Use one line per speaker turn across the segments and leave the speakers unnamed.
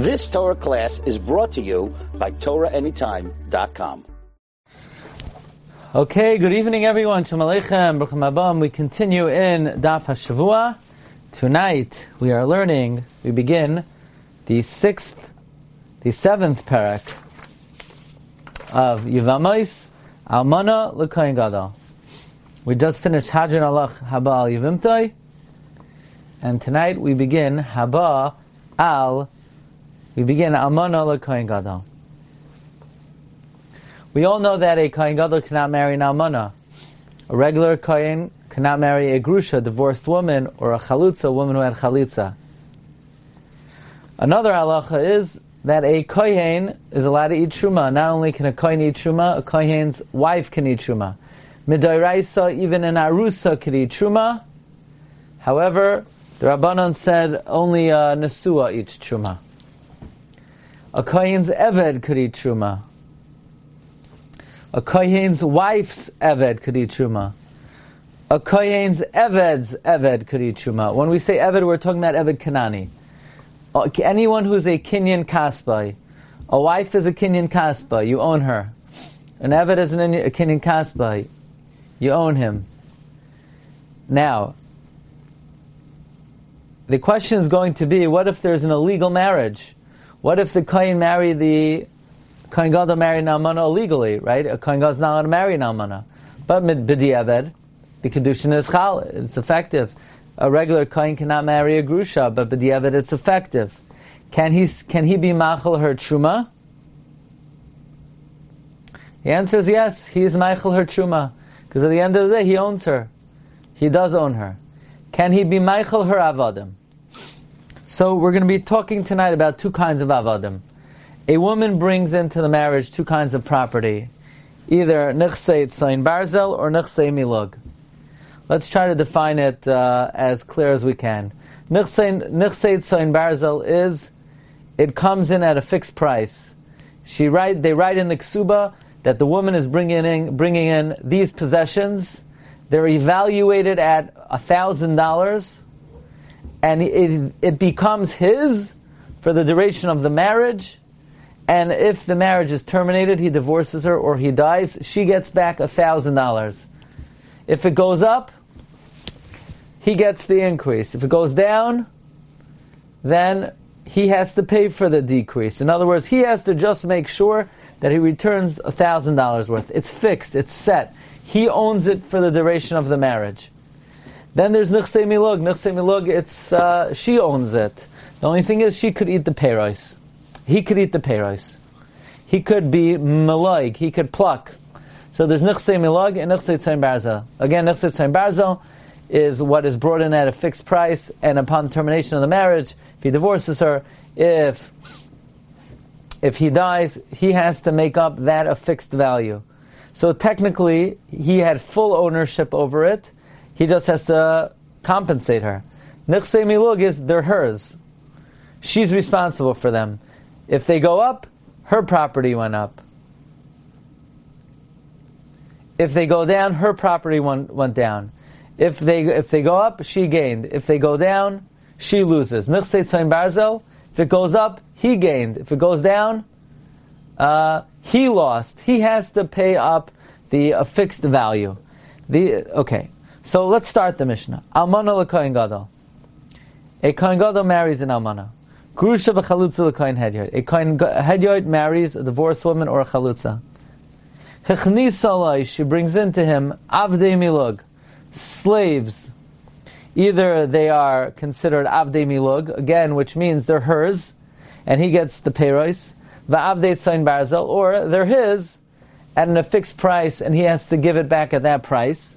This Torah class is brought to you by TorahAnytime.com.
Okay, good evening everyone. Shalom Aleichem, Baruch Abam. We continue in Daf HaShavua. Tonight we are learning, we begin the sixth, the seventh parak of Yevamos Almana L'Koyin Gadol. We just finished Hadran Alach Haba Al Yevimtoi, and tonight we begin Haba Al, we begin Almana L'Koyin Gadol. We all know that a Kohen Gadol cannot marry an Almana. A regular Kohen cannot marry a Grusha, divorced woman, or a Chalutza, a woman who had Chalitza. Another halacha is that a Kohen is allowed to eat Truma. Not only can a Kohen eat Truma, a Kohen's wife can eat Truma. Midairaisa, even an Arusa could eat Truma. However, the Rabbanon said only a Nesua eats Truma. A Kohen's Eved could eat Truma. A Kohen's wife's Eved could eat Truma. A Kohen's Eved's Eved could eat Truma. When we say Eved, we're talking about Eved Kanani. Uh, anyone who's a Kinyan Kasbai. A wife is a Kinyan Kasba, you own her. An Eved is an, a Kinyan Kasbai, you own him. Now, the question is going to be, what if there's an illegal marriage? What if the Kohen married the Kohen Gadol married an illegally, right? A Kohen Gadol is not allowed to marry an Almana. But mid B'di'eved, the Kedushin is Chal, it's effective. A regular Kohen cannot marry a Grusha, but B'di'eved it's effective. Can he, can he be Machal her Truma? The answer is yes, he is Machal her Truma. Because at the end of the day, he owns her. He does own her. Can he be Machal her Avadim? So we're going to be talking tonight about two kinds of Avadim a woman brings into the marriage two kinds of property, either nichsei tzayin barzel or nichsei milug. Let's try to define it uh, as clear as we can. Nichsei tzayin barzel is it comes in at a fixed price. She write they write in the ksuba that the woman is bringing in bringing in these possessions. They're evaluated at a thousand dollars, and it, it becomes his for the duration of the marriage and if the marriage is terminated, he divorces her or he dies, she gets back a thousand dollars. If it goes up, he gets the increase. If it goes down, then he has to pay for the decrease. In other words, he has to just make sure that he returns a thousand dollars worth. It's fixed, it's set. He owns it for the duration of the marriage. Then there's Nichse Milug. Nichse Milug, it's, uh, she owns it. The only thing is she could eat the payros he could eat the peiros. He could be maloig, he could pluck. So there's nichse milag and nichse tzayin barzel. Again, nichse tzayin barzel is what is brought in at a fixed price, and upon termination of the marriage, if he divorces her, if if he dies, he has to make up that a fixed value. So technically, he had full ownership over it. He just has to compensate her. Nichse milug is they're hers. She's responsible for them. If they go up, her property went up. If they go down, her property went, went down. If they if they go up, she gained. If they go down, she loses. barzel. If it goes up, he gained. If it goes down, uh, he lost. He has to pay up the uh, fixed value. The okay. So let's start the Mishnah. Almana lekohen gadol. A kohen gadol marries an almana. Grusha v'chalutza l'koyin hedyot. A koyin hedyot marries a divorced woman or a chalutza. Hechnis she brings into him avdei milug, slaves. Either they are considered avdei milug, again, which means they're hers, and he gets the payros, va'avdei tzayin barzel, or they're his, at a fixed price, and he has to give it back at that price.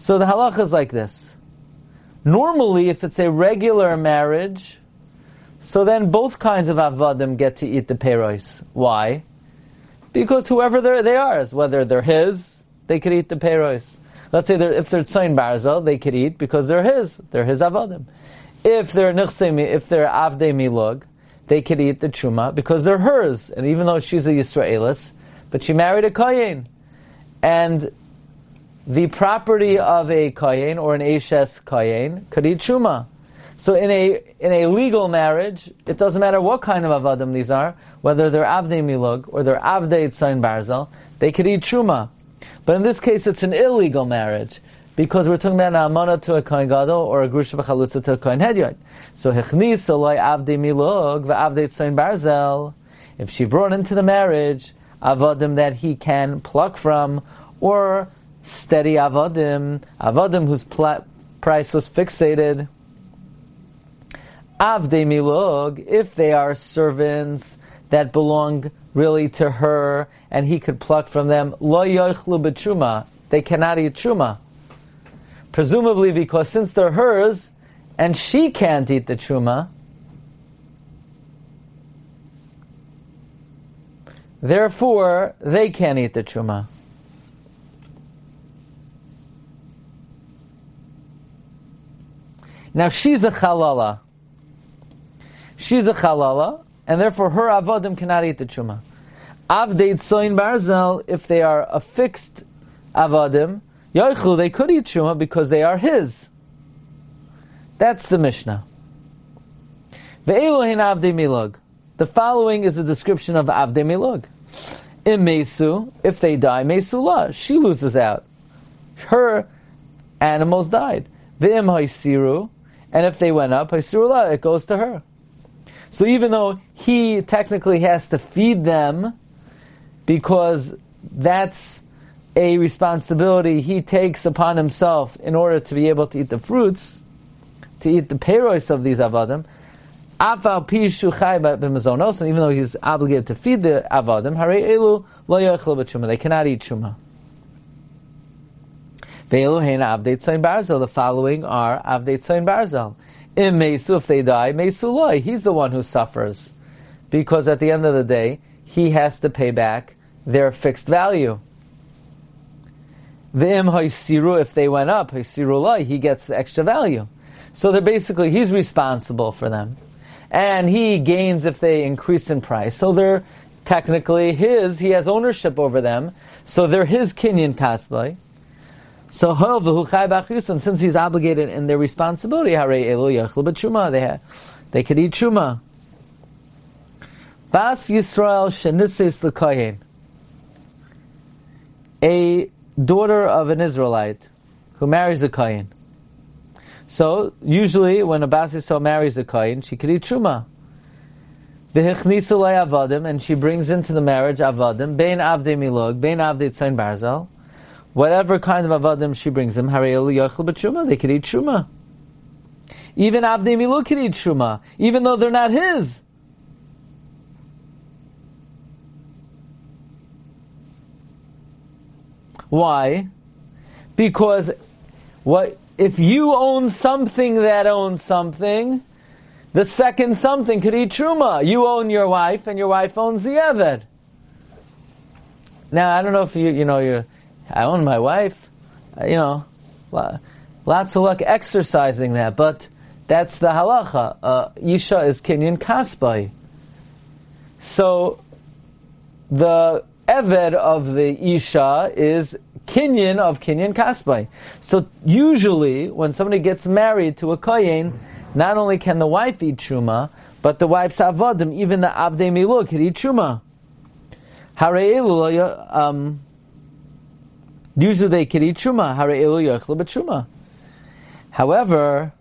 So the halacha is like this. Normally, if it's a regular marriage, so then both kinds of avadim get to eat the peiros. Why? Because whoever they are, whether they're his, they could eat the peiros. Let's say they're, if they're tzayin barzel, they could eat because they're his. They're his avadim. If they're nichsemi, if they're avdei milug, they could eat the truma because they're hers. And even though she's a Yisraelis, but she married a kohen, and the property of a kohen or an ashes kohen could eat truma. So in a in a legal marriage, it doesn't matter what kind of avadim these are, whether they're avdei milug or they're avdei tzayin barzel, they could eat truma. But in this case, it's an illegal marriage because we're talking about an amana to a kohen gadol or a grusha v'chalutza to a kohen hedyot. So hechnis aloi avdei milug v'avdei tzayin barzel. If she brought into the marriage avadim that he can pluck from, or steady avadim, avadim whose pl- price was fixated. Avdei milug, if they are servants that belong really to her, and he could pluck from them, lo yoichlu b'truma, they cannot eat truma. Presumably because since they're hers, and she can't eat the truma, Therefore, they can't eat the truma. Now she's a halala. She's a halala, and therefore her avodim cannot eat the truma. Avdei tzoin barzel, if they are a fixed avodim, yoichlu, they could eat truma because they are his. That's the Mishnah. Ve'elohin avdei milog. The following is a description of Avde Milug. In Mesu, if they die, Mesula, she loses out. Her animals died. V'im Haisiru, and if they went up, Haisirula, it goes to her. So even though he technically has to feed them, because that's a responsibility he takes upon himself in order to be able to eat the fruits, to eat the payros of these avadim, even though he's obligated to feed the avadim, elu. They cannot eat truma. Ve'elu heina avdei tzayin barzel. The following are avdei tzayin barzel. In mesu, if they die, mesu loy. He's the one who suffers, because at the end of the day, he has to pay back their fixed value. V'im haisiru, if they went up, loy, he gets the extra value. So they're basically, he's responsible for them and he gains if they increase in price. So they're technically his, he has ownership over them, so they're his Kinyan kasbay. So since he's obligated in their responsibility, they they could eat truma. Bas Yisrael shenisis l'kohen, a daughter of an Israelite who marries a kohen. So usually, when a Bas Yisrael marries a Kohen, she could eat truma. avadim, and she brings into the marriage avadim, bein avdei milog, bein avdei tzayin barzal, whatever kind of avadim she brings yochel they could eat truma. Even avdei milog could eat truma, even though they're not his. Why? Because what if you own something that owns something, the second something could eat truma. You own your wife, and your wife owns the eved. Now I don't know if you you know you. I own my wife. Uh, you know, lots of luck exercising that, but that's the halacha. Uh, Isha is kinyan kasbai. So the eved of the Isha is kinyan of kinyan kasbai. So usually, when somebody gets married to a kohen, not only can the wife eat truma, but the wife's avodim, even the avdei milu, can eat truma. Um, usually they can eat truma. However,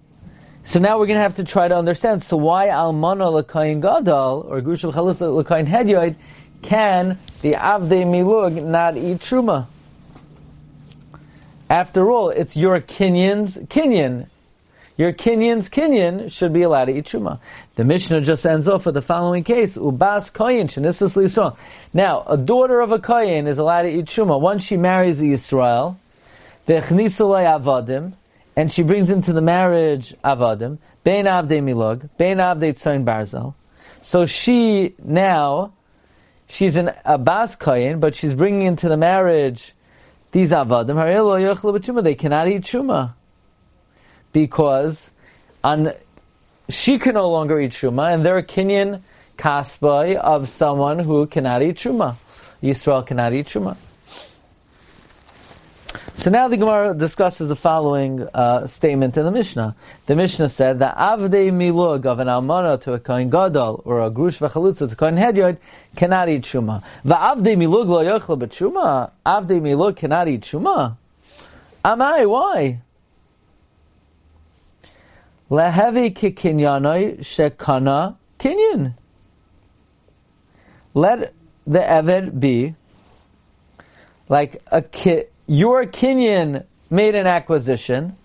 so now we're going to have to try to understand. So why almana l'kayin gadol or grushav chalutz l'kayin hedyoid can the avdei milug not eat truma? After all, it's your Kinyan's Kinyan. Your Kinyan's Kinyan should be allowed to eat Truma. The Mishnah just ends off with the following case: Ubas Koyin Shenisas Yisrael. Now, a daughter of a Koyin is allowed to eat Truma once she marries a Yisrael. V'chnisalei avadim, and she brings into the marriage avadim. Bein avdei milog, bein avdei tzoyin barzel. So she now, she's an Abbas Koyin, but she's bringing into the marriage these avadim, they cannot eat truma because on she can no longer eat truma, and they're a kinyan kasbay of someone who cannot eat truma. Yisrael cannot eat truma. So now the Gemara discusses the following uh, statement in the Mishnah. The Mishnah said that avdei milug of an almana to a kohen gadol or a grush v'chalutza to kohen hedyard cannot eat shuma. Va'avdei milug lo yochel b'tshuma. Avdei milug cannot eat shuma. I? why? Lehevi kikinyanoi shekana kinyan. Let the Eved be like a kid your Kinyan made an acquisition.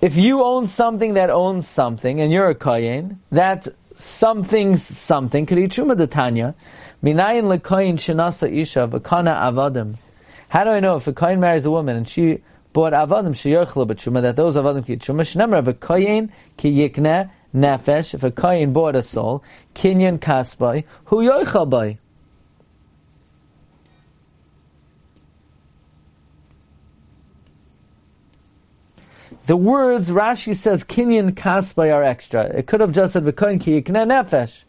If you own something that owns something, and you're a Kayin, that something's something. Minayin isha avadim. How do I know if a Kayin marries a woman and she bought avadim sheyochla b'tshuma that those avadim ki tshuma shnemar v'koyin ki yikne nefesh if a Kayin bought a soul kinyan kasbay hu yochal bay. The words Rashi says kinyan kasbay are extra. It could have just said v'koyin ki yikne nefesh.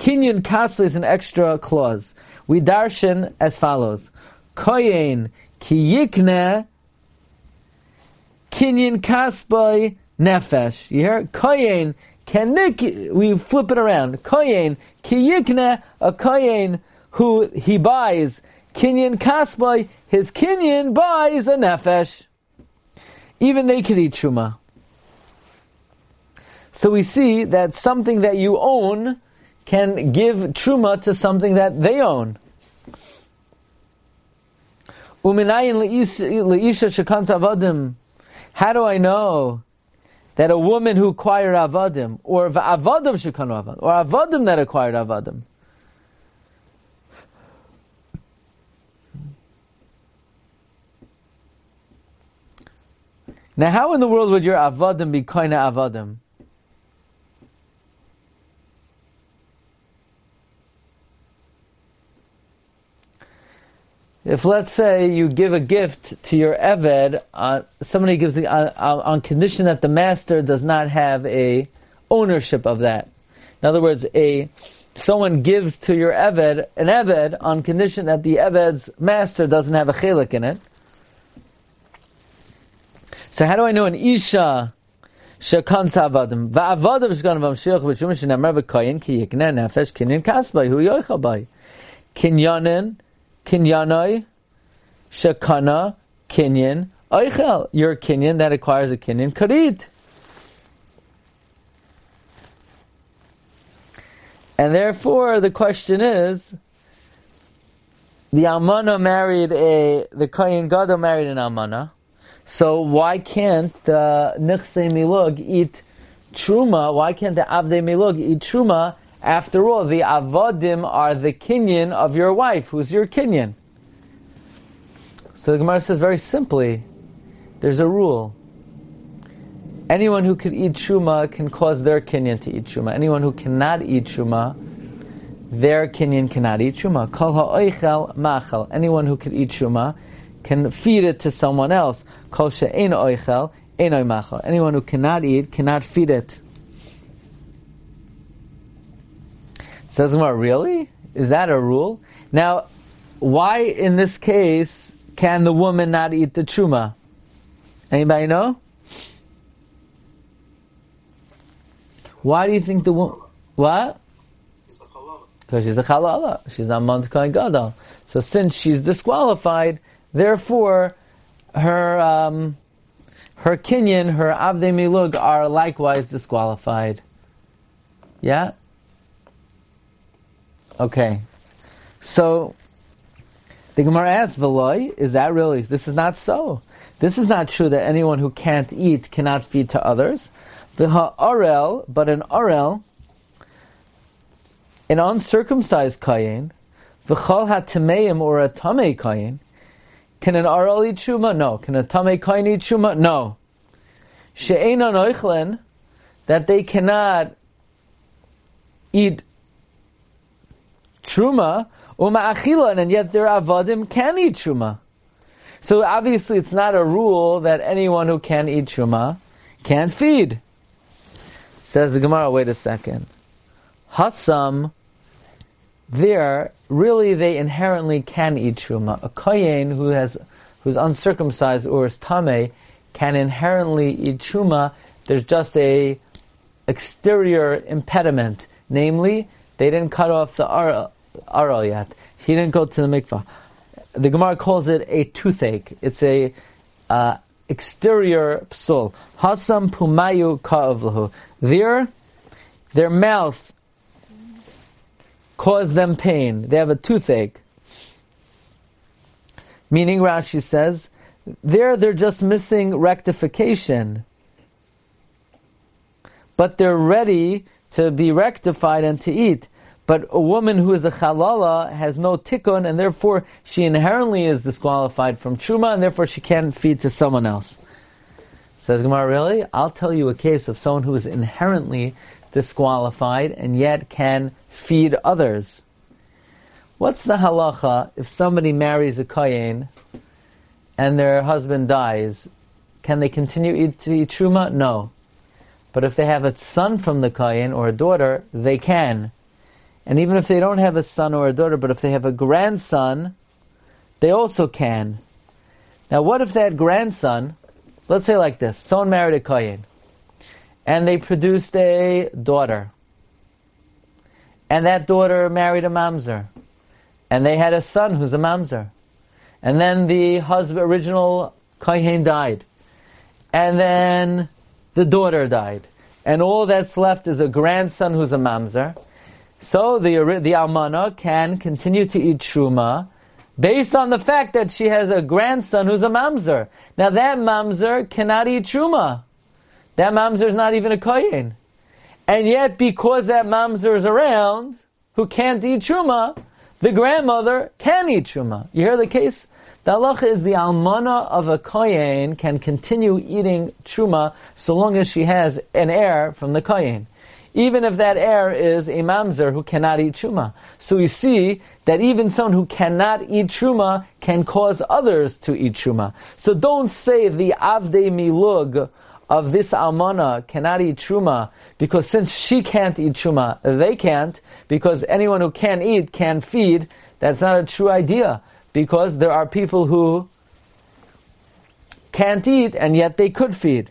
Kinyan kasbay is an extra clause. We darshan as follows: Koyin ki yikne kinyan kasbay nefesh. You hear? Koyin kenik. We flip it around. Koyin ki yikne a koyin who he buys kinyan kasbay. His kinyan buys a nefesh. Even they could eat truma. So we see that something that you own can give truma to something that they own. How do I know that a woman who acquired avadim, or avadim shekanu avadim, or avadim that acquired avadim, Now, how in the world would your avadim be koina avadim? If let's say you give a gift to your eved, uh, somebody gives uh, uh, on condition that the master does not have a ownership of that. In other words, a someone gives to your eved an eved on condition that the eved's master doesn't have a chelik in it. So how do I know an isha v'amshiach v'shum shenemar v'koyin ki yikner nefesh kinyan kasbay hu yoichal bay. Kinyanin, kinyanoi, shekana, kinyan, oichel. Your kinyan that acquires a kinyan karit. And therefore, the question is, the almana married a, the koyin gadol married an almana. So why can't the Nichse Milug eat Truma? Why can't the Avde Milug eat Truma? After all, the Avodim are the Kinyan of your wife, who's your Kinyan. So the Gemara says very simply, there's a rule. Anyone who could eat Truma can cause their Kinyan to eat Truma. Anyone who cannot eat Truma, their Kinyan cannot eat Truma. Kol ha'oichel machal. Anyone who could eat Truma can feed it to someone else. Kol she'en oichel, ein machal. Anyone who cannot eat cannot feed it. Says Gemara, really? Is that a rule? Now, why in this case can the woman not eat the truma? Anybody know? Why do you think the woman? What? Because she's a halala. She's not mont gadol. So since she's disqualified, Therefore, her um, her kinyan, her avde milug are likewise disqualified. Yeah. Okay. So the Gemara asks, "Veloy, is that really? This is not so. This is not true that anyone who can't eat cannot feed to others. The ha'arel, but an arel, an uncircumcised kayin, v'chol ha'tameim or a tamei kayin, can an Aral eat Shuma? No. Can a Tame Kain eat Shuma? No. She'ena Noichlen, that they cannot eat Truma, Uma Achilan, and yet their Avadim can eat Truma. So obviously it's not a rule that anyone who can eat Truma can't feed. Says the Gemara, wait a second. Hatsam there, really they inherently can eat truma. A kohen who has who's uncircumcised or is tame can inherently eat truma. There's just a exterior impediment, namely they didn't cut off the aral yet. He didn't go to the mikvah. The Gemara calls it a toothache. It's a uh, exterior psul. Hasam pumayu ka'avlahu. Their, their mouth caused them pain. They have a toothache. Meaning, Rashi says, there they're just missing rectification. But they're ready to be rectified and to eat. But a woman who is a chalala has no tikkun, and therefore she inherently is disqualified from truma, and therefore she can't feed to someone else. Says Gemara, really? I'll tell you a case of someone who is inherently disqualified and yet can feed others. What's the halacha if somebody marries a kohen and their husband dies? Can they continue to eat truma? No. But if they have a son from the kohen or a daughter, they can. And even if they don't have a son or a daughter, but if they have a grandson, they also can. Now, what if that grandson, let's say like this, someone married a kohen, and they produced a daughter, and that daughter married a mamzer, and they had a son who's a mamzer, and then the husband, original kohen died, and then the daughter died, and all that's left is a grandson who's a mamzer, so the the almana can continue to eat truma based on the fact that she has a grandson who's a mamzer. Now that mamzer cannot eat truma. That mamzer is not even a kohen. And yet, because that mamzer is around, who can't eat truma, the grandmother can eat truma. You hear the case? The halacha is the almana of a kohen can continue eating truma so long as she has an heir from the kohen even if that heir is a mamzer who cannot eat truma. So you see that even someone who cannot eat truma can cause others to eat truma. So don't say the avde milug of this almana cannot eat truma because since she can't eat truma, they can't because anyone who can eat can feed. That's not a true idea because there are people who can't eat and yet they could feed.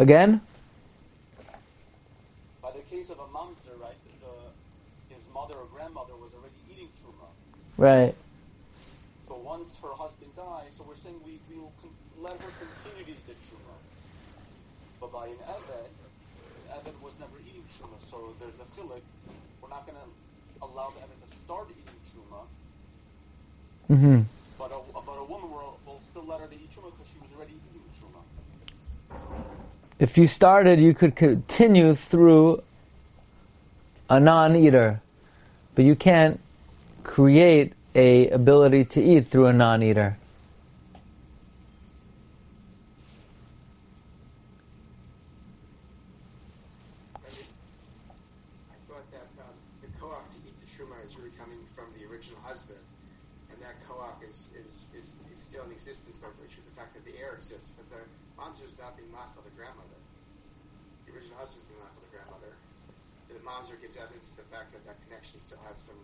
Again?
By the case of a mamzer, right, the, his mother or grandmother was already eating truma.
Right.
So once her husband dies, so we're saying we, we will con- let her continue to eat the truma. But by an Eved, Eved was never eating truma, so there's a chilik. We're not going to allow the Eved to start eating truma.
Mm-hmm.
But a, but a woman will, will still let her to eat truma because she was already eating truma
if you started, you could continue through a non-eater, but you can't create a ability to eat through a non-eater. See, it's just the fact that the air exists. But the mamzer is not being machel the grandmother. The original husband's being machal the
grandmother. The mom's gives evidence to the fact that that connection still has some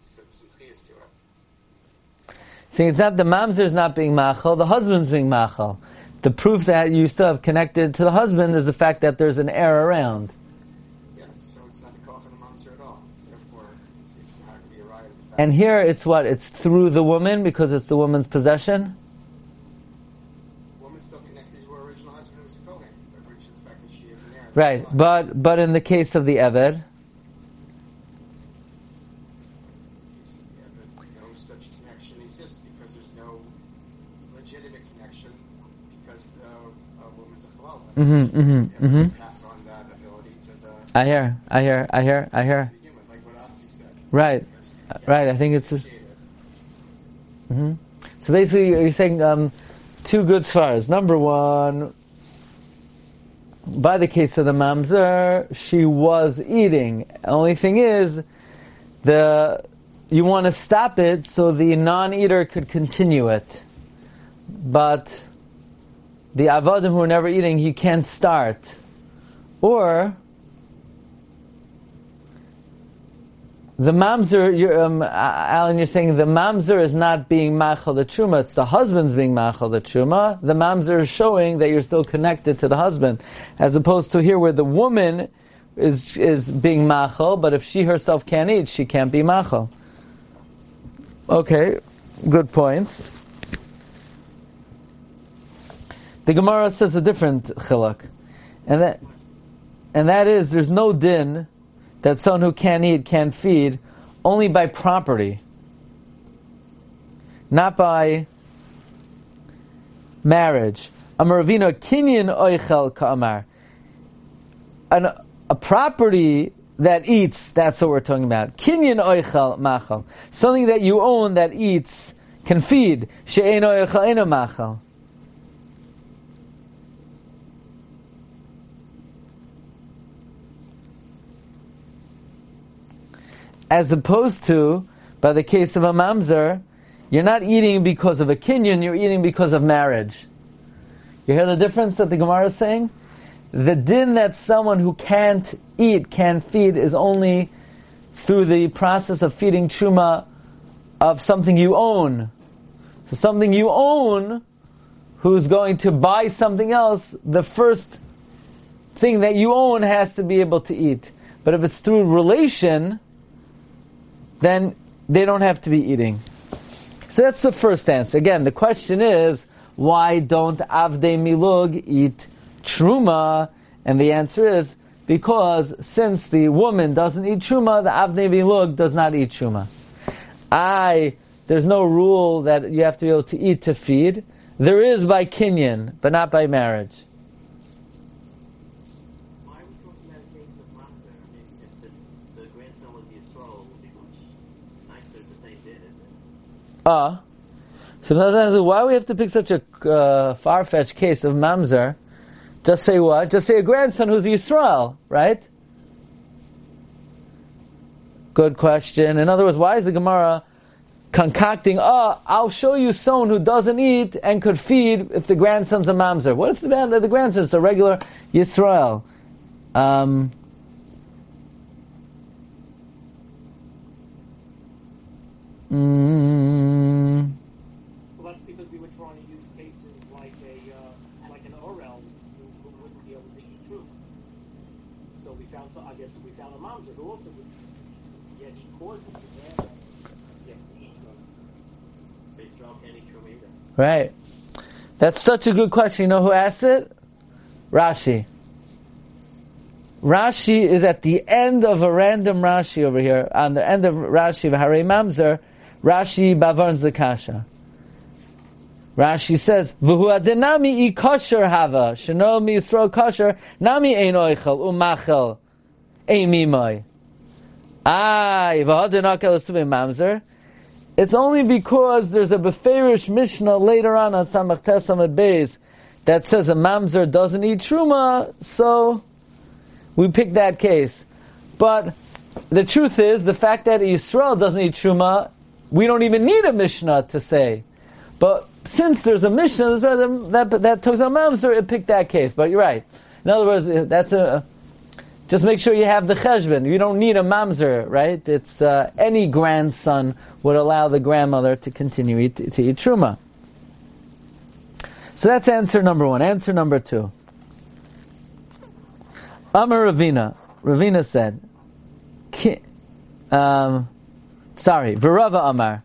some, some chiyas to it.
mamzer it's not the momzer's not being machal, the husband's being machal. The proof that you still have connected to the husband is the fact that there's an heir around.
Yeah, so it's not the koch and the mamzer at all. Therefore, it's, it's not going to be a riot.
And here it's what? It's through the woman because it's the woman's possession?
Woman's still connected to her original husband who was a kohen, by virtue of the fact that she is an heir.
Right, but, but in the case of the Eved, Mm-hmm, mm-hmm, mm-hmm.
Pass on that ability to
the. I hear, I hear, I hear, I hear.
Like what Asi said.
Right, right. I think it's. A, So basically, you're saying um, two good svars. Number one, by the case of the mamzer, she was eating. Only thing is, the you want to stop it so the non-eater could continue it, but the avodim who are never eating, he can't start, or the mamzer, you're, um, Alan, you're saying the mamzer is not being machal the truma; it's the husband's being machal the truma. The mamzer is showing that you're still connected to the husband, as opposed to here where the woman is is being machal, but if she herself can't eat, she can't be machal. Okay, good points. The Gemara says a different chilak, and that and that is there's no din that someone who can't eat can feed only by property, not by marriage. Amaravina kinyan oichel ka'amar. A property that eats, that's what we're talking about. Kinyan oichel machal. Something that you own that eats can feed. She'en oichel machal. As opposed to, by the case of a mamzer, you're not eating because of a kinyan, you're eating because of marriage. You hear the difference that the Gemara is saying? The din that someone who can't eat, can't feed, is only through the process of feeding truma of something you own. So something you own, who's going to buy something else, the first thing that you own has to be able to eat. But if it's through relation, then they don't have to be eating. So that's the first answer. Again, the question is, why don't Avdei Milug eat Truma? And the answer is, because since the woman doesn't eat Truma, the Avdei Milug does not eat Truma. I, there's no rule that you have to be able to eat to feed. There is by kinyan, but not by marriage.
Why are we talking about a case of mamzer? I mean, if the, the grandson was Yisrael, it would be much nicer to say did, isn't it?
Uh, so sometimes why we have to pick such a uh, far-fetched case of mamzer? Just say what? Just say a grandson who's Yisrael, right? Good question. In other words, why is the Gemara concocting, oh, I'll show you someone who doesn't eat and could feed if the grandson's a mamzer. What if the, the grandson's a regular Yisrael? Um, mm,
Well, that's because we were trying to use cases like a uh, like an Orel who, who wouldn't be able to eat truth. So we found, some, I guess, we found a mamzer who also would, yet he caused it. Yeah, yeah, to eat truth.
Israel can't eat truma either.
Right. That's such a good question. You know who asked it? Rashi. Rashi is at the end of a random Rashi over here, on the end of Rashi of Hare Mamzer, Rashi bavarns the kasha. Rashi says, "V'hu adenami i kosher hava sheno mi yisrael kosher nami ein oichel umachel ein mimoy." Ay, v'hadenakel esuvim mamzer. It's only because there's a Beferish Mishnah later on on Samach Tesamad Beis that says a mamzer doesn't eat truma, so we pick that case. But the truth is, the fact that Yisrael doesn't eat truma, we don't even need a Mishnah to say. But since there's a Mishnah that that, that talks about mamzer, it picked that case. But you're right. In other words, that's a just make sure you have the cheshbon. You don't need a mamzer, right? It's uh, any grandson would allow the grandmother to continue eat, to eat truma. So that's answer number one. Answer number two. Amar Ravina. Ravina said, um, sorry, Virava Amar.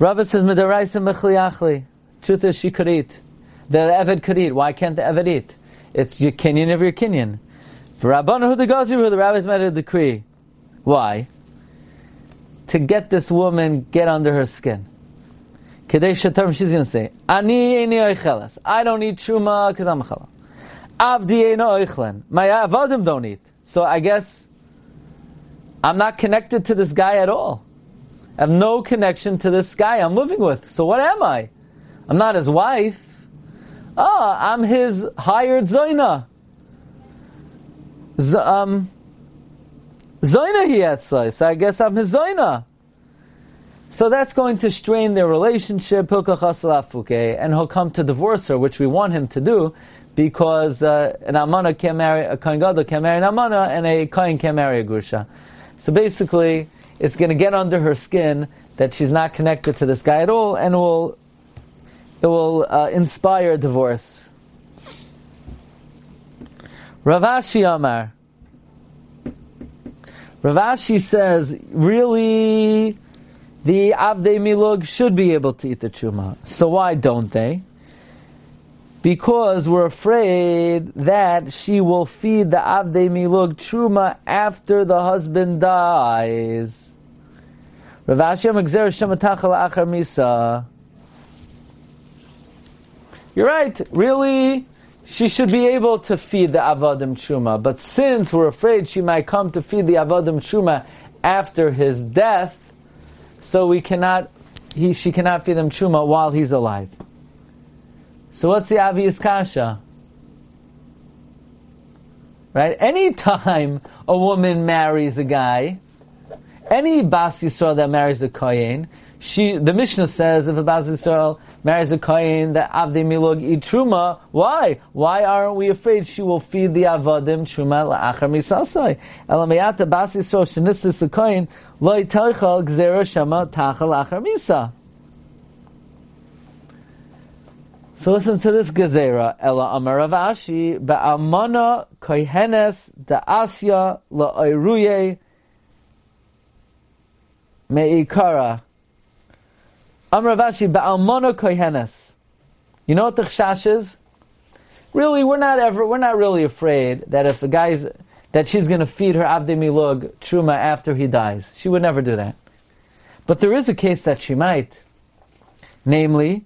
Rava says, Midaraisa mechliachli. Truth is, she could eat. The Eved could eat. Why can't the Eved eat? It's your Kinyan of your Kinyan. For Rabbanu who the rabbis made a decree. Why? To get this woman, get under her skin. Shatam, she's going to say, Ani oichelas. I don't eat truma because I'm a chala. Avdi eino oichlen. My avodim don't eat. So I guess I'm not connected to this guy at all. I have no connection to this guy I'm living with. So what am I? I'm not his wife. Ah, I'm his hired Zoina. Um, Zoina he etzlai, so I guess I'm his Zoina. So that's going to strain their relationship, and he'll come to divorce her, which we want him to do, because uh, an amana can't marry a kohen gadol can marry an amana, and a kohen can't marry a grusha. So basically, it's going to get under her skin that she's not connected to this guy at all, and it will it will uh, inspire divorce. Rav Ashi Amar. Rav Ashi says, really, the Avdei Milug should be able to eat the Chuma. So why don't they? Because we're afraid that she will feed the Avdei Milug Chuma after the husband dies. You're right, really, she should be able to feed the Avadim Chuma. But since we're afraid she might come to feed the Avadim Chuma after his death, so we cannot, he, she cannot feed him Chuma while he's alive. So what's the obvious kasha? Right? Anytime a woman marries a guy, any Bas Yisrael that marries a Kohen, she, the Mishnah says if a Bas Yisrael marries a kohen that avdei milog eat truma. Why? Why aren't we afraid she will feed the avadim truma la'achar misasai? Elamayata bas yisrael shenisis the kohen loy telchal gzera shema tachal achar misa. So listen to this gezerah. Ela amar Rav Ashi ba'amana kohenes da'asya la'oiruye me'ikara. Amravashi ba'almona kohenes. You know what the chash is? Really, we're not ever, we're not really afraid that if the guy's, that she's going to feed her avdei milug truma after he dies. She would never do that. But there is a case that she might. Namely,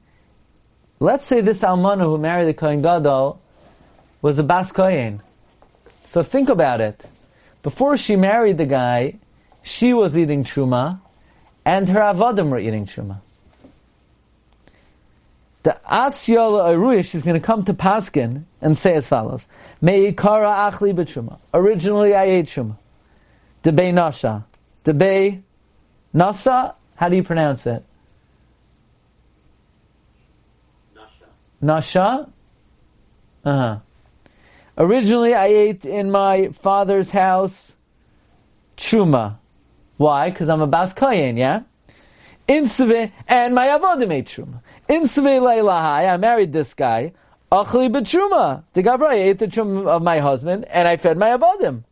let's say this almana who married the kohen gadol was a bas kohen. So think about it. Before she married the guy, she was eating truma, and her avodim were eating truma the Asya Aruya, she's going to come to Paskin and say as follows: Meikara achli b'truma. Originally, I ate truma. Debei nasha. Debei nasa. How do you pronounce it?
Nasha.
Nasha. Uh huh. Originally, I ate in my father's house truma. Why? Because I'm a bas yeah. Insve and my avodim ate truma. In Lahai, I married this guy. Achli b'truma. The Gabra, I ate the truma of my husband, and I fed my avodim.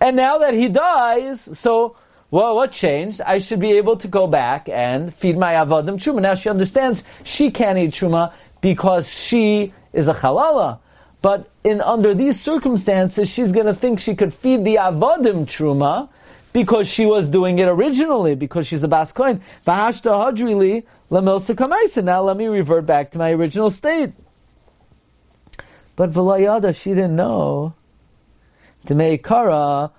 And now that he dies, so, well, what changed? I should be able to go back and feed my avodim truma. Now she understands she can't eat truma because she is a halala. But in under these circumstances, she's going to think she could feed the avodim truma, because she was doing it originally, because she's a Bas Kohen. Kamaisa. Now let me revert back to my original state. But v'layada, she didn't know. To make kara.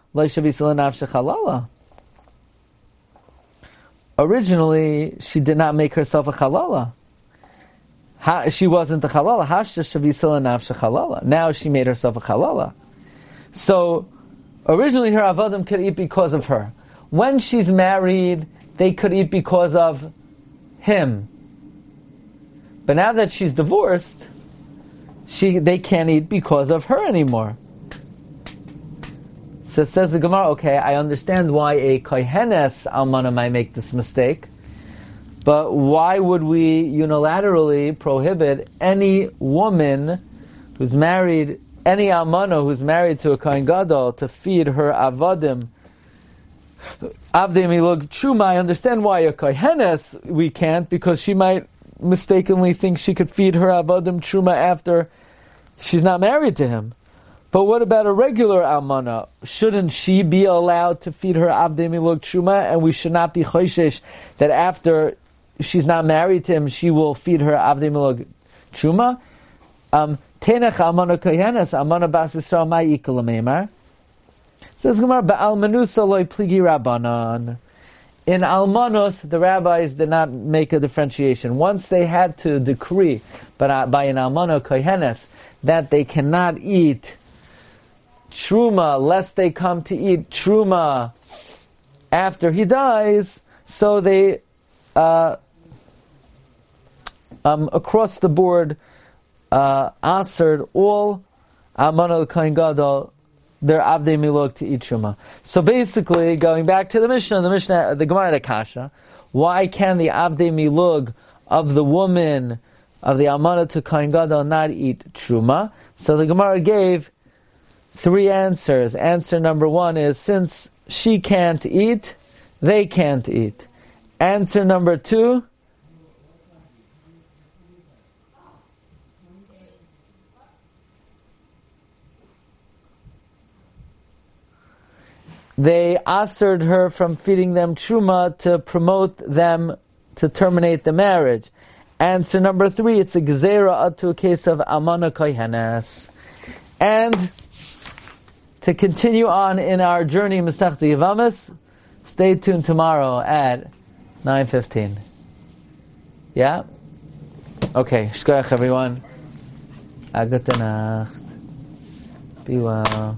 Originally, she did not make herself a halala. Ha, she wasn't a halala. Hashta shavisala nafsha halala. Now she made herself a halala. So, Originally, her avodim could eat because of her. When she's married, they could eat because of him. But now that she's divorced, she they can't eat because of her anymore. So says the Gemara, okay, I understand why a kohenes almana might make this mistake, but why would we unilaterally prohibit any woman who's married any almana who's married to a kohen gadol to feed her avadim avdim ilug truma. I understand why a kohenes we can't because she might mistakenly think she could feed her avadim Chuma after she's not married to him. But what about a regular almana? Shouldn't she be allowed to feed her avdim ilug truma, and we should not be choishish that after she's not married to him, she will feed her avdim ilug truma? Um, Tenach amana kohenes amana bas Yisrael Says Gemara ba'al loy pligi rabbanon. in Almanos, the rabbis did not make a differentiation. Once they had to decree, but uh, by an Almano Kohenes, that they cannot eat truma lest they come to eat truma after he dies, so they uh, um, across the board uh, answered all Almano Kohen Gadol their Avdei Milog to eat Truma. So basically, going back to the Mishnah, the Mishnah, the Gemara Kasha, why can the Avdei Milog of the woman of the Almana to Kohen Gadol not eat Truma? So the Gemara gave three answers. Answer number one is since she can't eat, they can't eat. Answer number two, they answered her from feeding them truma to promote them to terminate the marriage. Answer number three, it's a gezerah to a case of amana kohenes. And to continue on in our journey Masech Yavamis, stay tuned tomorrow at 9.15. Yeah? Okay, shkoyach everyone. Agat Be well.